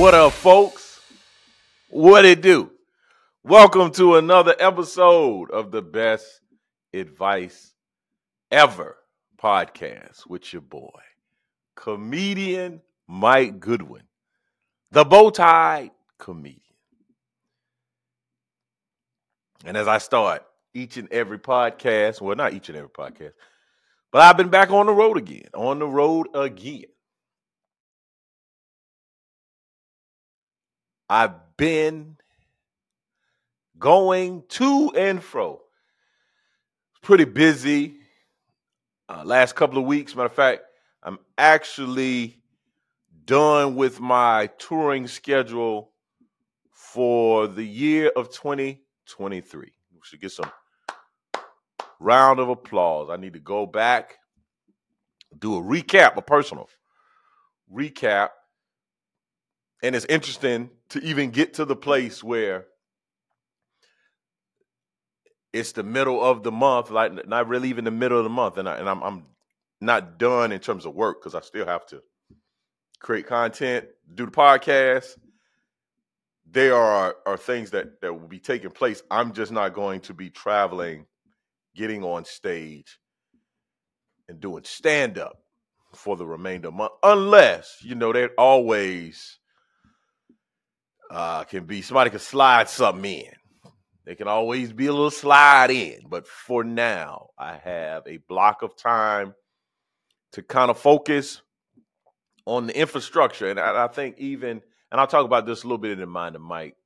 What up, folks? What it do? Welcome to another episode of the best advice ever podcast with your boy, comedian Mike Goodwin, the bow tie comedian. And as I start each and every podcast, well, not each and every podcast, but I've been back on the road again, on the road again. I've been going to and fro. Pretty busy. Uh, last couple of weeks, matter of fact, I'm actually done with my touring schedule for the year of 2023. We should get some round of applause. I need to go back, do a recap, a personal recap. And it's interesting to even get to the place where it's the middle of the month, like not really even the middle of the month, and I, and I'm I'm not done in terms of work because I still have to create content, do the podcast. There are are things that that will be taking place. I'm just not going to be traveling, getting on stage, and doing stand up for the remainder of the month, unless you know there always uh, can be somebody can slide something in. They can always be a little slide in, but for now, I have a block of time to kind of focus on the infrastructure, and I, I think even, and I'll talk about this a little bit in mind of Mike,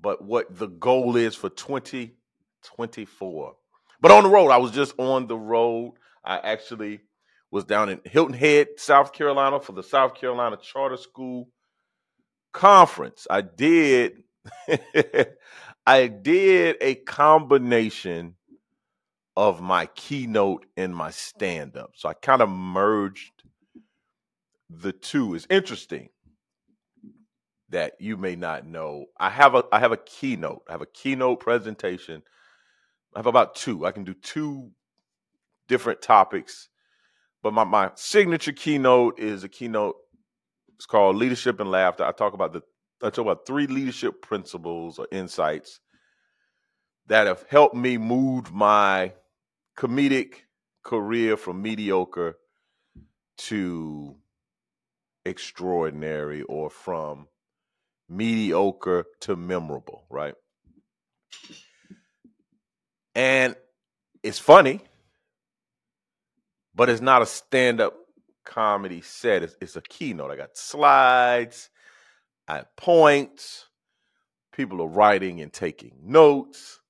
but what the goal is for 2024. But on the road, I was just on the road. I actually was down in Hilton Head, South Carolina, for the South Carolina Charter School Conference. I did I did a combination of my keynote and my stand up. So I kind of merged the two. It's interesting that you may not know. I have a I have a keynote. I have a keynote presentation. I have about two. I can do two different topics. But my, my signature keynote is a keynote. It's called Leadership and Laughter. I talk about the I talk about three leadership principles or insights that have helped me move my comedic career from mediocre to extraordinary or from mediocre to memorable, right? And it's funny, but it's not a stand up comedy set. It's, it's, a keynote. I got slides, I have points, people are writing and taking notes.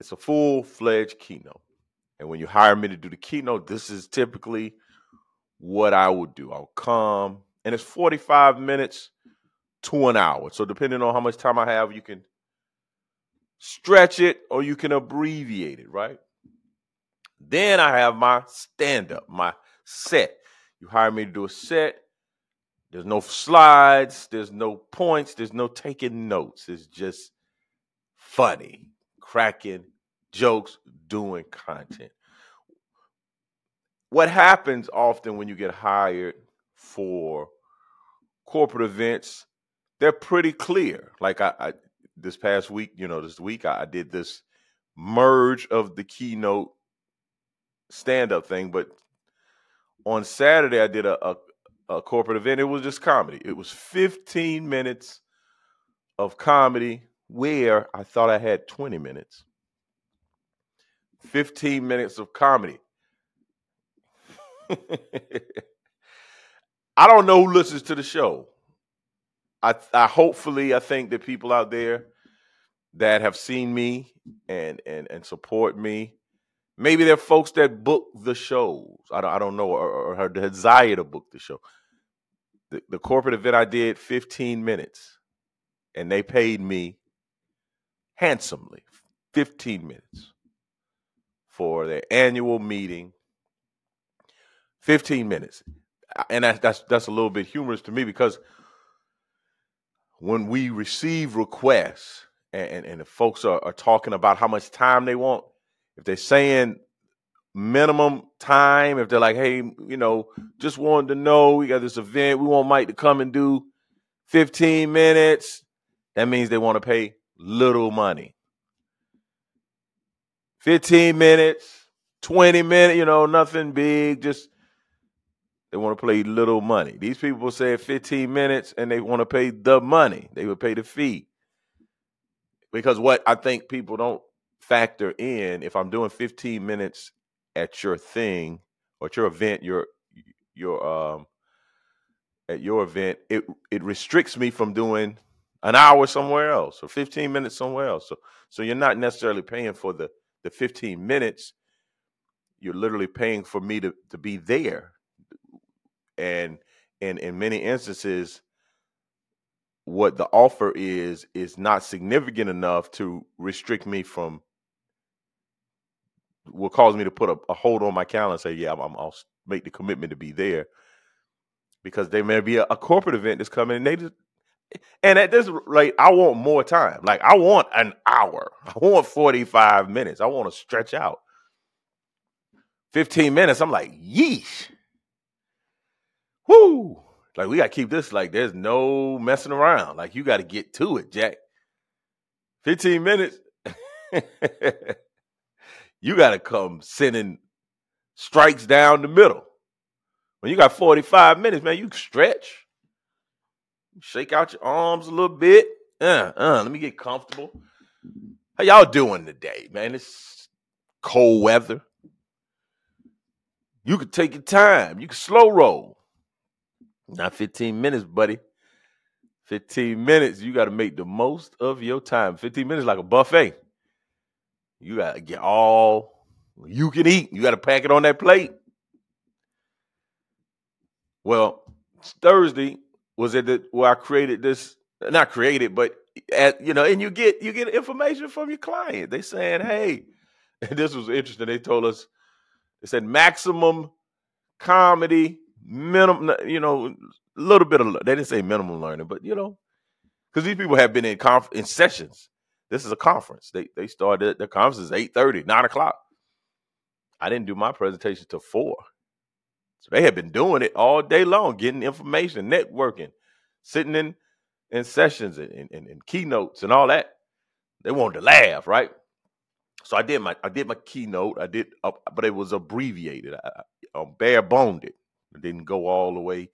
It's a full fledged keynote. And when you hire me to do the keynote, this is typically what I would do. I'll come, and it's 45 minutes to an hour. So, depending on how much time I have, you can stretch it or you can abbreviate it, right? Then I have my stand up, my set. You hire me to do a set. There's no slides, there's no points, there's no taking notes. It's just funny, cracking jokes, doing content. What happens often when you get hired for corporate events, they're pretty clear. Like I, I this past week, you know, this week I, I did this merge of the keynote stand up thing, but on Saturday I did a, a, a corporate event. It was just comedy. It was 15 minutes of comedy where I thought I had 20 minutes. 15 minutes of comedy. I don't know who listens to the show. I, I hopefully I think that people out there that have seen me and and and support me. Maybe they're folks that book the shows. I don't, I don't know, or, or her desire to book the show. The, the corporate event I did 15 minutes, and they paid me handsomely 15 minutes for their annual meeting. 15 minutes. And that's that's that's a little bit humorous to me because when we receive requests and, and, and the folks are, are talking about how much time they want, if they're saying minimum time. If they're like, hey, you know, just wanted to know we got this event, we want Mike to come and do 15 minutes. That means they want to pay little money. 15 minutes, 20 minutes, you know, nothing big, just they want to pay little money. These people say 15 minutes and they want to pay the money. They would pay the fee. Because what I think people don't factor in, if I'm doing 15 minutes at your thing or at your event, your your um at your event, it it restricts me from doing an hour somewhere else or 15 minutes somewhere else. So so you're not necessarily paying for the the 15 minutes. You're literally paying for me to to be there. And and in many instances, what the offer is is not significant enough to restrict me from will cause me to put a, a hold on my calendar and say, yeah, I'm, I'm, I'll make the commitment to be there because there may be a, a corporate event that's coming and they just and at this rate, I want more time. Like I want an hour. I want 45 minutes. I want to stretch out. 15 minutes, I'm like, yeesh. Whoo. Like we gotta keep this like there's no messing around. Like you gotta get to it, Jack. 15 minutes. you gotta come sending strikes down the middle. When you got 45 minutes, man, you stretch. Shake out your arms a little bit. Uh, uh, let me get comfortable. How y'all doing today, man? It's cold weather. You could take your time. You can slow roll. Not 15 minutes, buddy. 15 minutes, you got to make the most of your time. 15 minutes like a buffet. You got to get all you can eat. You got to pack it on that plate. Well, Thursday was it that where I created this, not created, but at, you know, and you get you get information from your client. They saying, hey, and this was interesting. They told us, they said maximum comedy minimum, you know, a little bit of they didn't say minimum learning, but you know, because these people have been in conf- in sessions. This is a conference. They they started the conference is 8 30, 9 o'clock. I didn't do my presentation till four. So they had been doing it all day long, getting information, networking, sitting in in sessions and, and, and keynotes and all that. They wanted to laugh, right? So I did my I did my keynote. I did, uh, but it was abbreviated. I, I um, bare boned it. I didn't go all the way,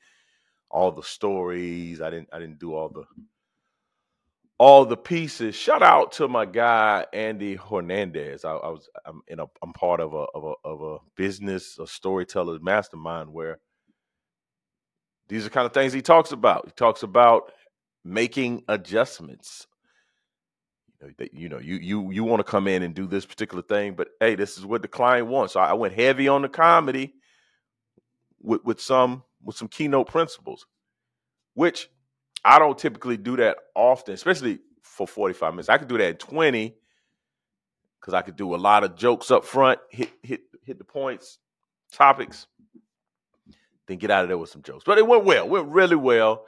all the stories. I didn't I didn't do all the all the pieces. Shout out to my guy Andy Hernandez. I, I was I'm in a I'm part of a of a of a business a storyteller's mastermind where these are kind of things he talks about. He talks about making adjustments. That, you know, you you you want to come in and do this particular thing, but hey, this is what the client wants. So I went heavy on the comedy with, with some with some keynote principles, which I don't typically do that often, especially for 45 minutes. I could do that in 20 because I could do a lot of jokes up front, hit hit hit the points, topics, then get out of there with some jokes. But it went well, went really well.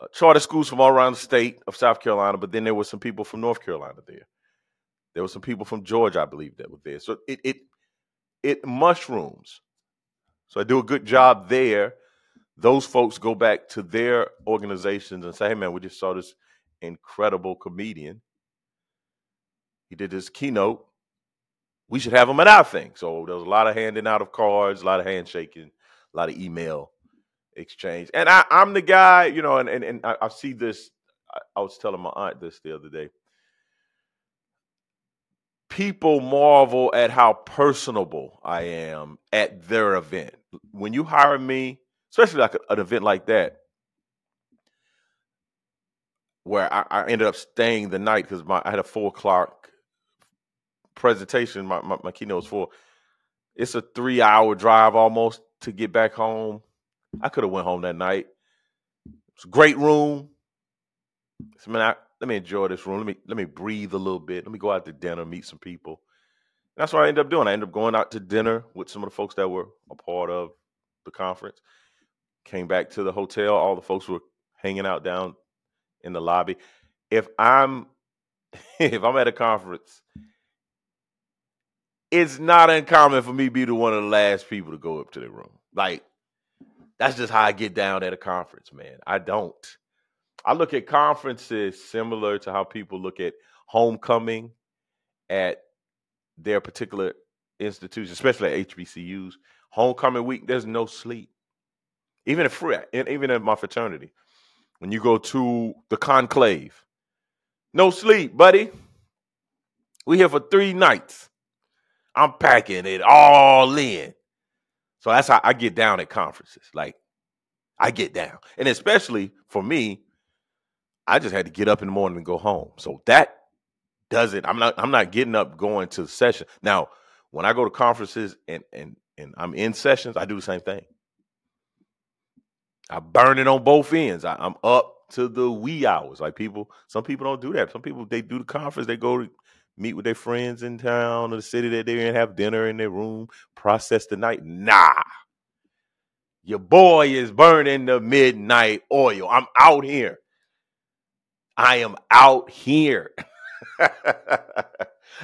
Uh, charter schools from all around the state of South Carolina, but then there were some people from North Carolina there. There were some people from Georgia, I believe, that were there. So it it it mushrooms. So I do a good job there. Those folks go back to their organizations and say, hey, man, we just saw this incredible comedian. He did this keynote. We should have him at our thing. So there was a lot of handing out of cards, a lot of handshaking, a lot of email exchange. And I, am the guy, you know, and, and, and I, I see this. I, I was telling my aunt this the other day people marvel at how personable I am at their event. When you hire me, especially like an event like that, where I, I ended up staying the night because I had a four o'clock presentation. My, my, my keynote was four. It's a three hour drive almost to get back home. I could have went home that night. It's a great room. I mean, I, let me enjoy this room. Let me let me breathe a little bit. Let me go out to dinner, meet some people. And that's what I ended up doing. I ended up going out to dinner with some of the folks that were a part of the conference. Came back to the hotel. All the folks were hanging out down in the lobby. If I'm if I'm at a conference it's not uncommon for me to be the one of the last people to go up to the room. Like that's just how I get down at a conference, man. I don't. I look at conferences similar to how people look at homecoming at their particular institution, especially at HBCUs. Homecoming week, there's no sleep. Even free, even in my fraternity, when you go to the conclave, no sleep, buddy. We here for three nights. I'm packing it all in. So that's how I get down at conferences. Like I get down. And especially for me, I just had to get up in the morning and go home. So that doesn't I'm not I'm not getting up going to the session. Now, when I go to conferences and and and I'm in sessions, I do the same thing. I burn it on both ends. I, am up to the wee hours. Like people, some people don't do that. Some people they do the conference, they go to meet with their friends in town or the city that they're in, have dinner in their room, process the night. Nah. Your boy is burning the midnight oil. I'm out here. I am out here.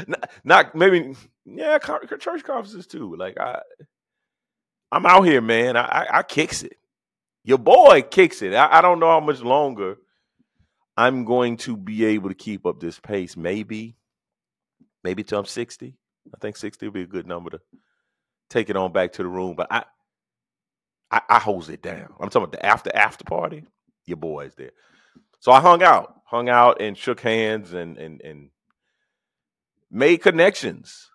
not, not, maybe, yeah, church conferences too. Like I, I'm out here, man. I, I, I kicks it. Your boy kicks it. I, I don't know how much longer I'm going to be able to keep up this pace. Maybe maybe till I'm 60. I think 60 would be a good number to take it on back to the room. But I I, I holds it down. I'm talking about the after after party. Your boy's there. So I hung out, hung out and shook hands and and and made connections.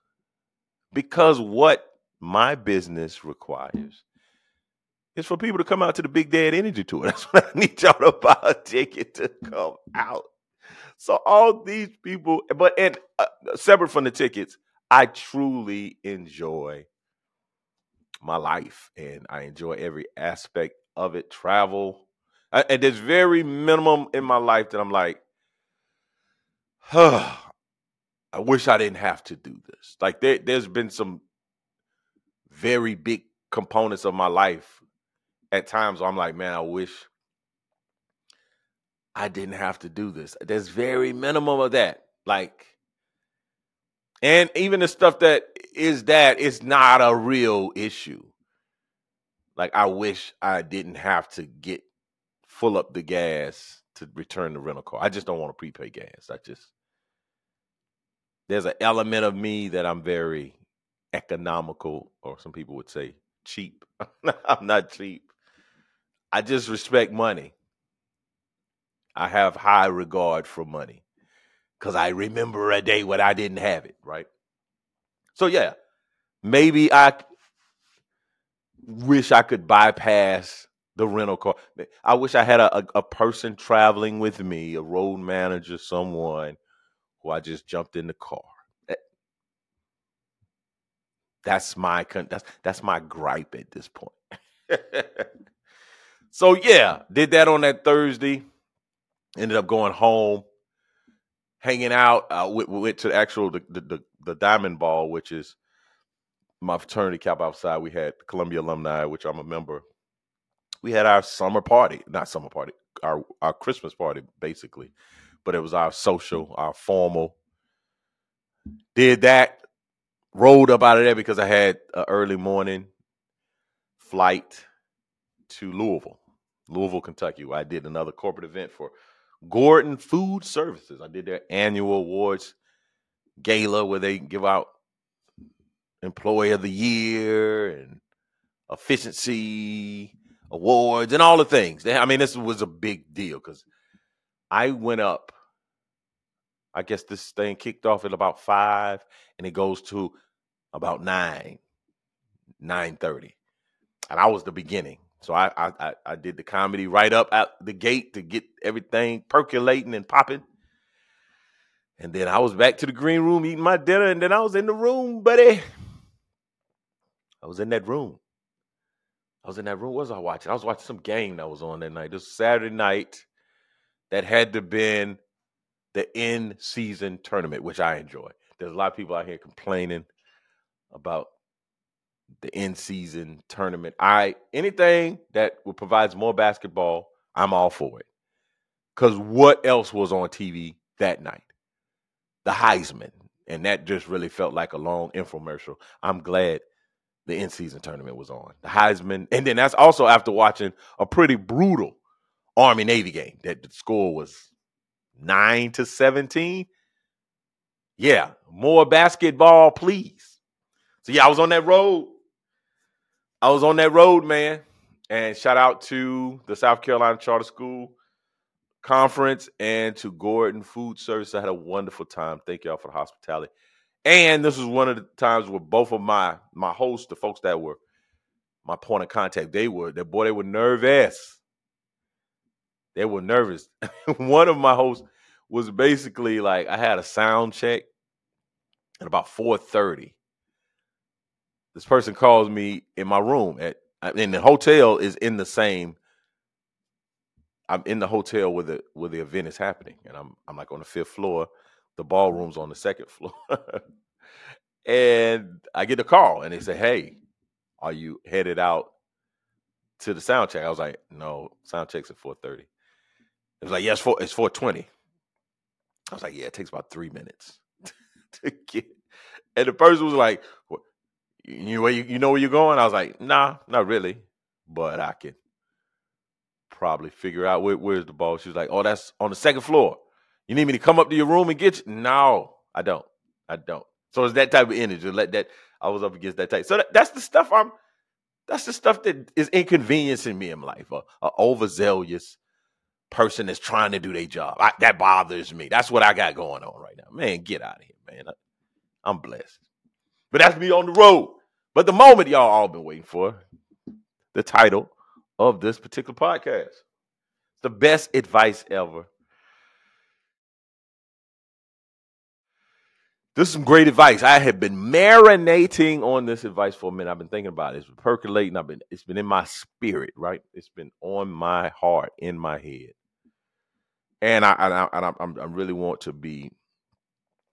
Because what my business requires is for people to come out to the Big Dad Energy Tour. That's what I need y'all to buy a ticket to come out. So all these people, but and uh, separate from the tickets, I truly enjoy my life and I enjoy every aspect of it. Travel, I, and there's very minimum in my life that I'm like, huh, I wish I didn't have to do this. Like there, there's been some very big components of my life at times I'm like, man, I wish I didn't have to do this. There's very minimum of that. Like, and even the stuff that is that is not a real issue. Like, I wish I didn't have to get full up the gas to return the rental car. I just don't want to prepay gas. I just there's an element of me that I'm very economical, or some people would say cheap. I'm not cheap. I just respect money. I have high regard for money because I remember a day when I didn't have it, right? So, yeah, maybe I wish I could bypass the rental car. I wish I had a, a, a, person traveling with me, a road manager, someone who I just jumped in the car. Eh that's my that's that's my gripe at this point. so yeah, did that on that Thursday ended up going home, hanging out. Uh, went, went to the actual the, the the Diamond Ball, which is my fraternity cap outside. We had Columbia alumni, which I'm a member. We had our summer party, not summer party, our our Christmas party, basically, but it was our social, our formal. Did that, rolled up out of there because I had an early morning flight to Louisville, Louisville, Kentucky. Where I did another corporate event for Gordon Food Services. I did their annual awards gala where they give out Employee of the Year and efficiency awards and all the things. I mean, this was a big deal because I went up. I guess this thing kicked off at about five, and it goes to about nine, nine thirty, and I was the beginning. So I, I I did the comedy right up out the gate to get everything percolating and popping. And then I was back to the green room eating my dinner, and then I was in the room, buddy. I was in that room. I was in that room. What was I watching? I was watching some game that was on that night. This Saturday night that had to been the in-season tournament, which I enjoy. There's a lot of people out here complaining about the in-season tournament. I anything that provides more basketball, I'm all for it. Cause what else was on TV that night? The Heisman and that just really felt like a long infomercial. I'm glad the in-season tournament was on. The Heisman, and then that's also after watching a pretty brutal Army Navy game. That the score was nine to seventeen. Yeah, more basketball, please. So yeah, I was on that road. I was on that road, man. And shout out to the South Carolina Charter School Conference and to Gordon Food Service. I had a wonderful time. Thank y'all for the hospitality. And this was one of the times where both of my my hosts, the folks that were my point of contact, they were that boy, they were nervous. They were nervous. one of my hosts was basically like, I had a sound check at about 4:30. This person calls me in my room at and the hotel is in the same I'm in the hotel where the where the event is happening, and I'm I'm like on the fifth floor. The ballroom's on the second floor, and I get a call, and they say, "Hey, are you headed out to the sound check?" I was like, "No, sound check's at 4:30." It was like, "Yes, yeah, it's 4:20." I was like, "Yeah, it takes about three minutes to get." And the person was like, "You know where you, you know where you're going?" I was like, "Nah, not really, but I can probably figure out where, where's the ball. She was like, "Oh, that's on the second floor. You need me to come up to your room and get you?" No, I don't. I don't. So it's that type of energy. Let that I was up against that type. So that, that's the stuff I'm. That's the stuff that is inconveniencing me in life. A, a overzealous person that's trying to do their job. I, that bothers me. That's what I got going on right now. Man, get out of here, man. I, I'm blessed. But that's me on the road. But the moment y'all all been waiting for, the title of this particular podcast. It's the best advice ever. This is some great advice. I have been marinating on this advice for a minute. I've been thinking about it. It's been percolating. I've been it's been in my spirit, right? It's been on my heart, in my head. And I and I, and I, I really want to be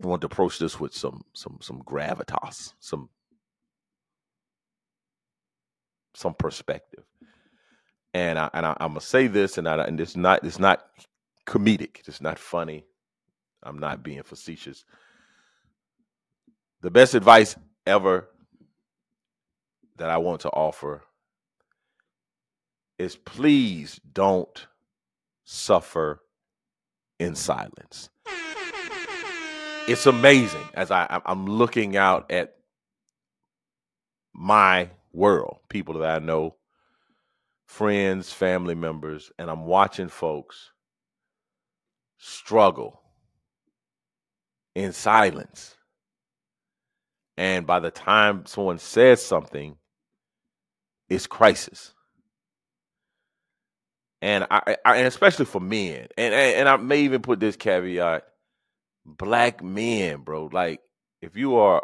Want to approach this with some some some gravitas, some some perspective and I and I, am gonna say this, and I, and it's not it's not comedic, it's not funny. I'm not being facetious. The best advice ever that I want to offer is please don't suffer in silence. It's amazing as I, I'm looking out at my world, people that I know friends, family members, and I'm watching folks struggle in silence. And by the time someone says something, it's crisis. And I, I and especially for men, and, and I may even put this caveat: black men, bro. Like if you are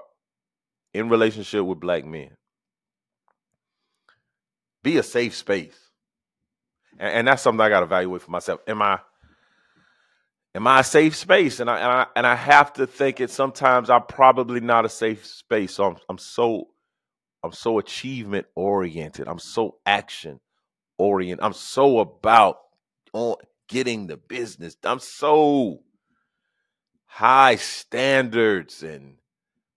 in relationship with black men, be a safe space. And, and that's something I got to evaluate for myself. Am I am I a safe space? And I and I and I have to think it sometimes I'm probably not a safe space. So I'm I'm so I'm so achievement oriented. I'm so action oriented. I'm so about on getting the business. I'm so high standards and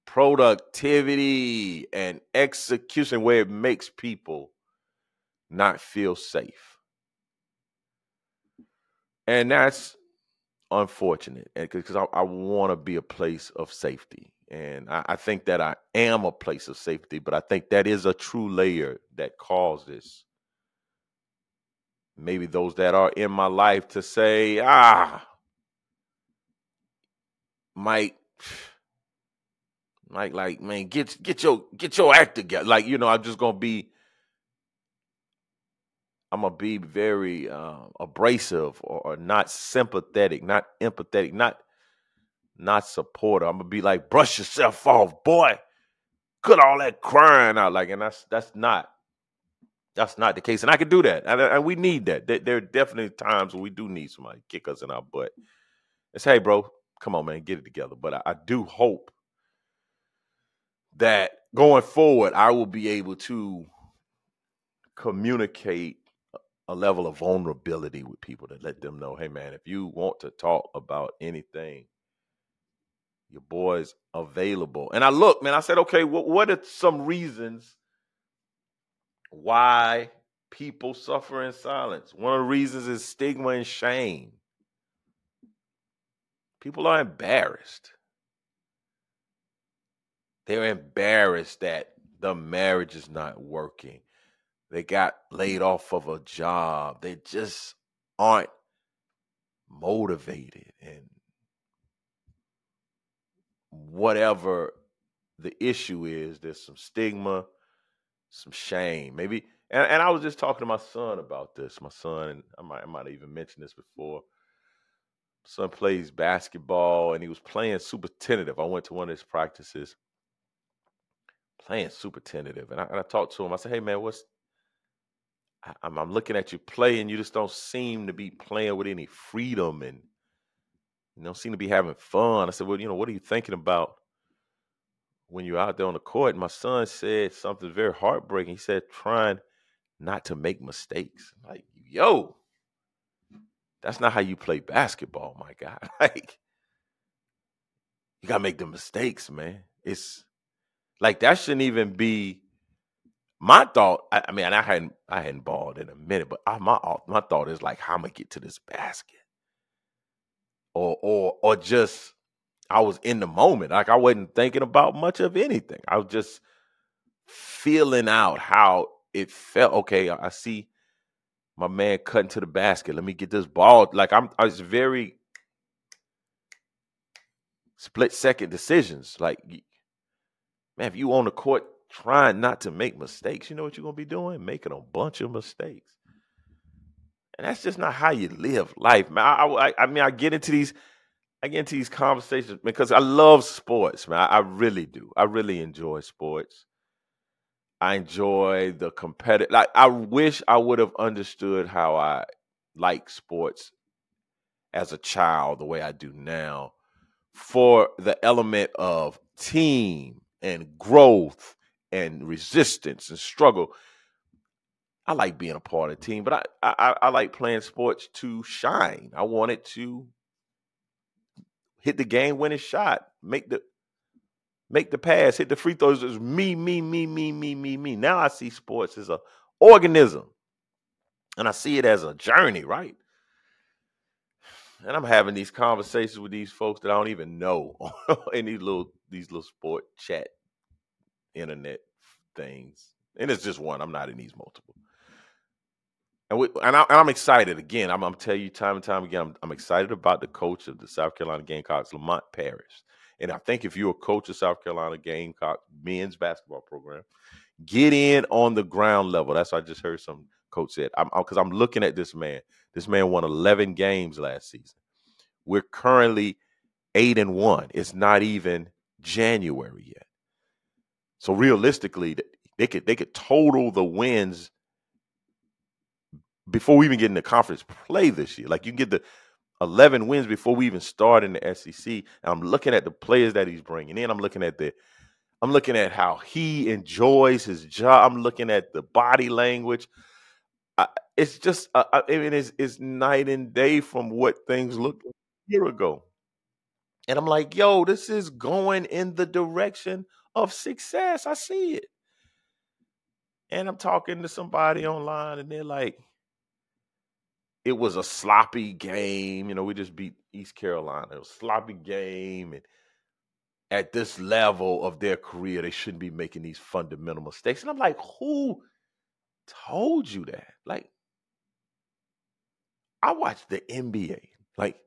productivity and execution where it makes people not feel safe. And that's unfortunate because I, I want to be a place of safety. And I, I, think that I am a place of safety, but I think that is a true layer that causes maybe those that are in my life to say, ah, Mike, Mike, like, man, get get your get your act together. Like, you know, I'm just gonna be I'm gonna be very uh, abrasive or, or, not sympathetic, not empathetic, not not supportive. I'm gonna be like, brush yourself off, boy. Cut all that crying out, like, and that's that's not that's not the case. And I can do that, and, and we need that. There, are definitely times when we do need somebody kick us in our butt It's "Hey, bro, come on, man, get it together." But I, I do hope that going forward, I will be able to communicate a level of vulnerability with people to let them know, hey man, if you want to talk about anything, Your boy's available. And I look, man, I said, okay, what, what are some reasons why people suffer in silence? One of the reasons is stigma and shame. People are embarrassed. They're embarrassed that the marriage is not working. They got laid off of a job. They just aren't motivated and whatever the issue is, there's some stigma, some shame. Maybe and, and I was just talking to my son about this. My son, and I might I might have even mentioned this before. Son plays basketball and he was playing super tentative. I went to one of his practices, playing super tentative. And I, and I talked to him. I said, Hey man, what's I, I'm, I'm looking at you playing. you just don't seem to be playing with any freedom and you don't seem to be having fun. I said, Well, you know, what are you thinking about when you're out there on the court? And my son said something very heartbreaking. He said, trying not to make mistakes. I'm like, yo, that's not how you play basketball, my guy. like, you gotta make the mistakes, man. It's like that shouldn't even be my thought. I, I mean, I hadn't I hadn't balled in a minute, but I, my uh, my thought is like, how am I get to this basket? or or or just I was in the moment. Like I wasn't thinking about much of anything. I was just feeling out how it felt. Okay, I see my man cutting to the basket. Let me get this ball. Like I'm uh, I was very split second decisions. Like man, if you on the court trying not to make mistakes, you know what you're gonna be doing? Making a bunch of mistakes. And that's just not how you live life, man. I, I, I mean, I get into these, I get into these conversations because I love sports, man. I, I really do. I really enjoy sports. I enjoy the competitive. Like, I wish I would have understood how I like sports as a child the way I do now for the element of team and growth and resistance and struggle. I like being a part of the team, but I, I I like playing sports to shine. I wanted to hit the game winning shot, make the make the pass, hit the free throws. It's me, me, me, me, me, me, me. Now I see sports as a organism, and I see it as a journey, right? And I'm having these conversations with these folks that I don't even know in these little these little sport chat internet things. And it's just one. I'm not in these multiple. And, we, and, I, am excited again. I'm, I'm telling you time and time again. I'm, I'm, excited about the coach of the South Carolina Gamecocks, Lamont Paris. And I think if you're a coach of South Carolina Gamecock men's basketball program, get in on the ground level. That's what I just heard some coach said. I'm because I'm, looking at this man. This man won 11 games last season. We're currently eight and one. It's not even January yet. So realistically, they could they could total the wins before we even get into conference play this year. Like you can get the 11 wins before we even start in the SEC. And I'm looking at the players that he's bringing in. I'm looking at the I'm looking at how he enjoys his job. I'm looking at the body language. I, it's just, I mean, it's, it's night and day from what things looked a year ago. And I'm like, yo, this is going in the direction of success. I see it. And I'm talking to somebody online, and they're like, it was a sloppy game. You know, we just beat East Carolina. It was sloppy game. And at this level of their career, they shouldn't be making these fundamental mistakes. And I'm like, who told you that? Like, I watched the NBA. Like,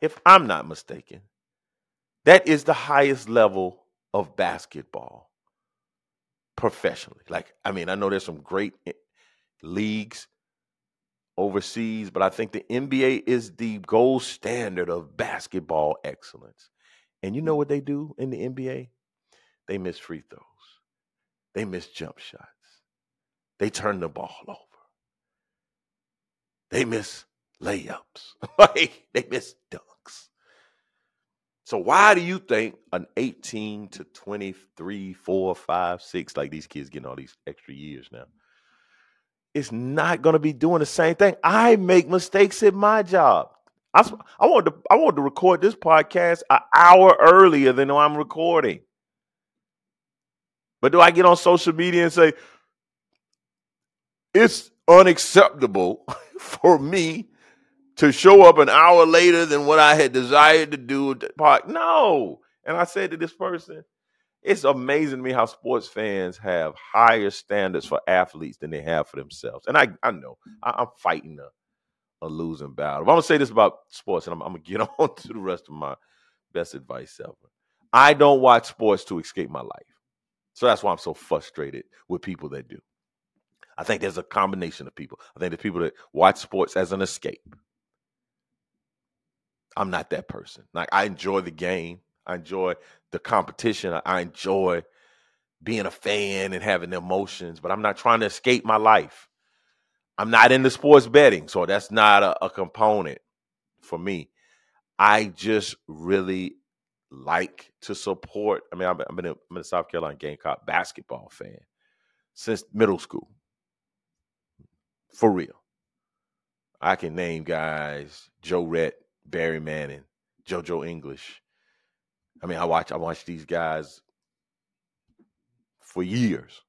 if I'm not mistaken, that is the highest level of basketball professionally. Like, I mean, I know there's some great eh, leagues overseas, but I think the NBA is the gold standard of basketball excellence. And you know what they do in the NBA? They miss free throws. They miss jump shots. They turn the ball over. They miss layups. they miss dunks. So why do you think an 18 to 23, 4, 5, 6, like these kids getting all these extra years now? Is not going to be doing the same thing. I make mistakes in my job. I, I to I wanted to record this podcast an hour earlier than I'm recording. But do I get on social media and say it's unacceptable for me to show up an hour later than what I had desired to do at? No. And I said to this person, it's amazing to me how sports fans have higher standards for athletes than they have for themselves. And I, I know I, am fighting a, a losing battle. But I'm gonna say this about sports, and I'm, I'm gonna get on to the rest of my best advice ever. I don't watch sports to escape my life. So that's why I'm so frustrated with people that do. I think there's a combination of people. I think there's people that watch sports as an escape. I'm not that person. Like I enjoy the game. I enjoy the competition. I enjoy being a fan and having emotions, but I'm not trying to escape my life. I'm not into sports betting, so that's not a, a component for me. I just really like to support. I mean, I've been, I've been, a, I'm a South Carolina Gamecock basketball fan since middle school. For real. I can name guys Joe Rhett, Barry Manning, JoJo English, I mean, I watch I watch these guys for years.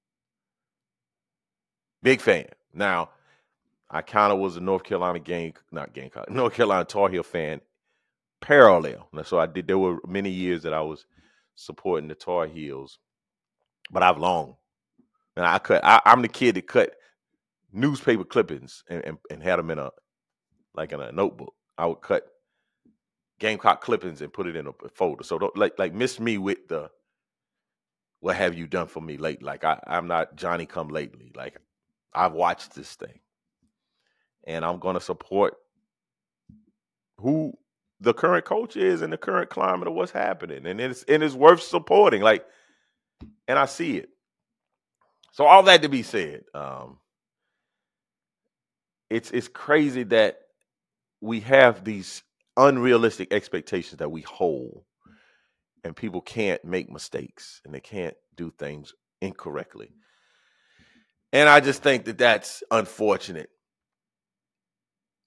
Big fan. Now, I kind of was a North Carolina game, not game, North Carolina Tar Heel fan, parallel. So I did. There were many years that I was supporting the Tar Heels, but I've long, and I cut. I, am the kid that cut newspaper clippings and, and, and had them in a like in a notebook. I would cut Gamecock clippings and put it in a folder. So don't like like miss me with the what have you done for me late? Like I, I'm not Johnny come lately. Like I've watched this thing. And I'm gonna support who the current coach is and the current climate of what's happening. And it's and it's worth supporting. Like, and I see it. So all that to be said, um, it's it's crazy that we have these unrealistic expectations that we hold and people can't make mistakes and they can't do things incorrectly. And i just think that that's unfortunate.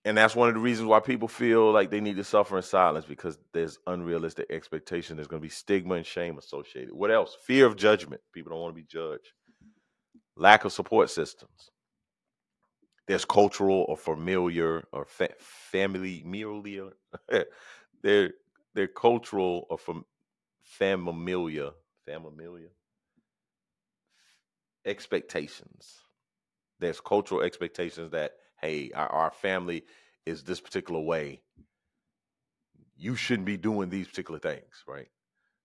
And that's one of the reasons why people feel like they need to suffer in silence because there's unrealistic expectation. There's going to be stigma and shame associated. What else? Fear of judgment. People don't want to be judged. Lack of support systems there's cultural or familiar or fa- family familiar. they're they're cultural or from familiar familiar expectations. There's cultural expectations that hey, our, our family is this particular way. You shouldn't be doing these particular things, right?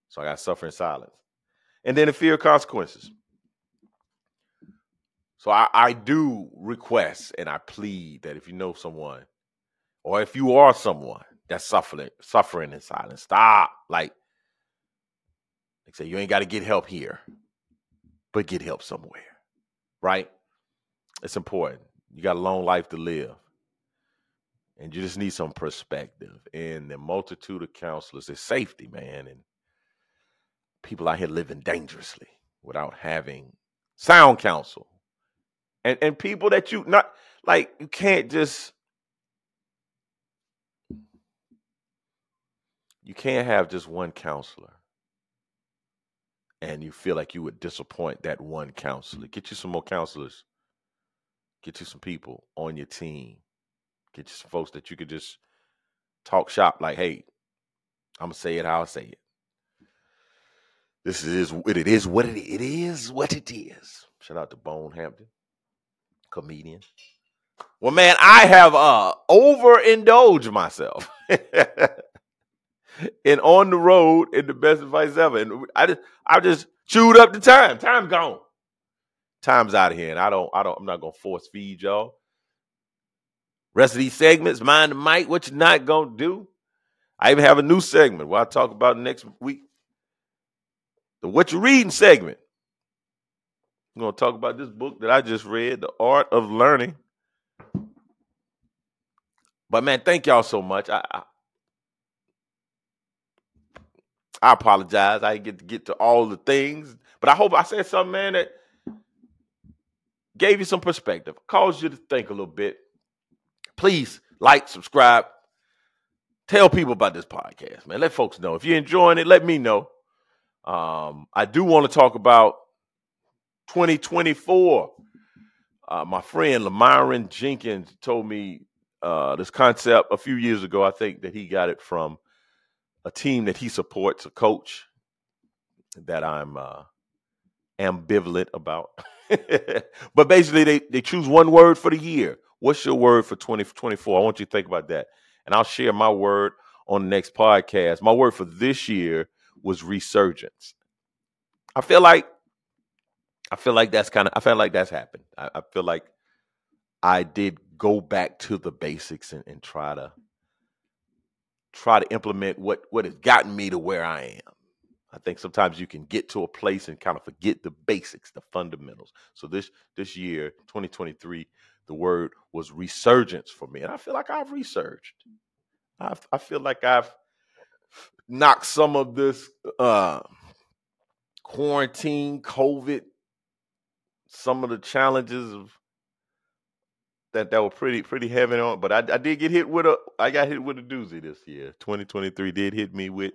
So I got suffer in silence. And then the fear of consequences. So I, I do request and I plead that if you know someone, or if you are someone that's suffering suffering in silence, stop. Like, like say you ain't got to get help here, but get help somewhere. Right? It's important. You got a long life to live. And you just need some perspective. And the multitude of counselors is safety, man. And people out here living dangerously without having sound counsel and and people that you not like you can't just you can't have just one counselor. And you feel like you would disappoint that one counselor. Get you some more counselors. Get you some people on your team. Get you some folks that you could just talk shop like hey i'm gonna say it how i say it. This is it is what it, it is what it is. Shout out to bone hampton comedian. Well, man, I have uh overindulged myself. and on the road in the best advice ever. And I just I just chewed up the time. Time's gone. Time's out of here. And I don't, I don't, I'm not gonna force feed y'all. Rest of these segments, mind the mic, what you're not gonna do. I even have a new segment where I talk about next week. The what you reading segment. I'm going to talk about this book that I just read, The Art of Learning. But man, thank y'all so much. I, I, I apologize. I get to get to all the things, but I hope I said something, man, that gave you some perspective, caused you to think a little bit. Please like, subscribe, tell people about this podcast, man. Let folks know. If you're enjoying it, let me know. Um, I do want to talk about 2024. Uh, my friend Lamiron Jenkins told me uh, this concept a few years ago. I think that he got it from a team that he supports, a coach that I'm uh, ambivalent about. but basically, they, they choose one word for the year. What's your word for 2024? I want you to think about that. And I'll share my word on the next podcast. My word for this year was resurgence. I feel like I feel like that's kind of I feel like that's happened. I, I, feel like I did go back to the basics and, and try to try to implement what what has gotten me to where I am. I think sometimes you can get to a place and kind of forget the basics, the fundamentals. So this this year, 2023, the word was resurgence for me, and I feel like I've resurged. I I feel like I've knocked some of this uh, quarantine, COVID, some of the challenges of that that were pretty pretty heavy on. But I, I did get hit with a I got hit with a doozy this year. 2023 did hit me with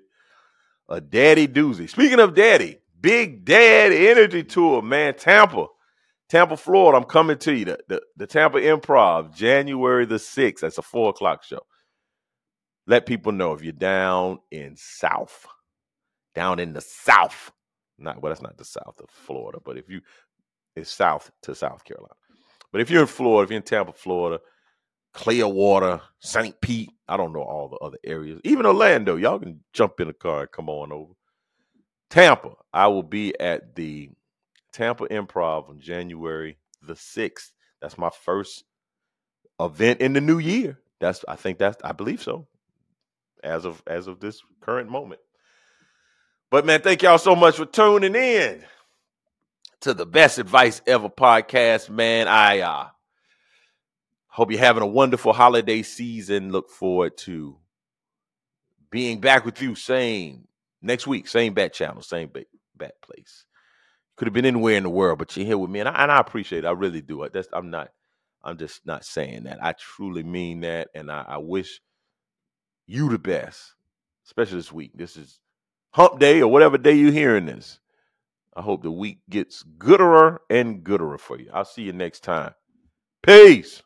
a daddy doozy. Speaking of daddy, big dad energy tour, man. Tampa, Tampa, Florida. I'm coming to you. The, the, the Tampa Improv, January the 6th. That's a four o'clock show. Let people know if you're down in South, down in the South. Not well, that's not the South of Florida, but if you it's south to South Carolina. But if you're in Florida, if you're in Tampa, Florida, Clearwater, St. Pete, I don't know all the other areas. Even Orlando, y'all can jump in the car and come on over. Tampa, I will be at the Tampa Improv on January the 6th. That's my first event in the new year. That's I think that's I believe so. As of as of this current moment. But man, thank y'all so much for tuning in to the best advice ever podcast, man. I uh hope you're having a wonderful holiday season. Look forward to being back with you same next week, same bat channel, same bat, bat place. Could have been anywhere in the world, but you're here with me, and I, and I appreciate it. I really do. That's I'm not. I'm just not saying that. I truly mean that, and I, I wish you the best, especially this week. This is Hump Day or whatever day you're hearing this. I hope the week gets gooder and gooder for you. I'll see you next time. Peace.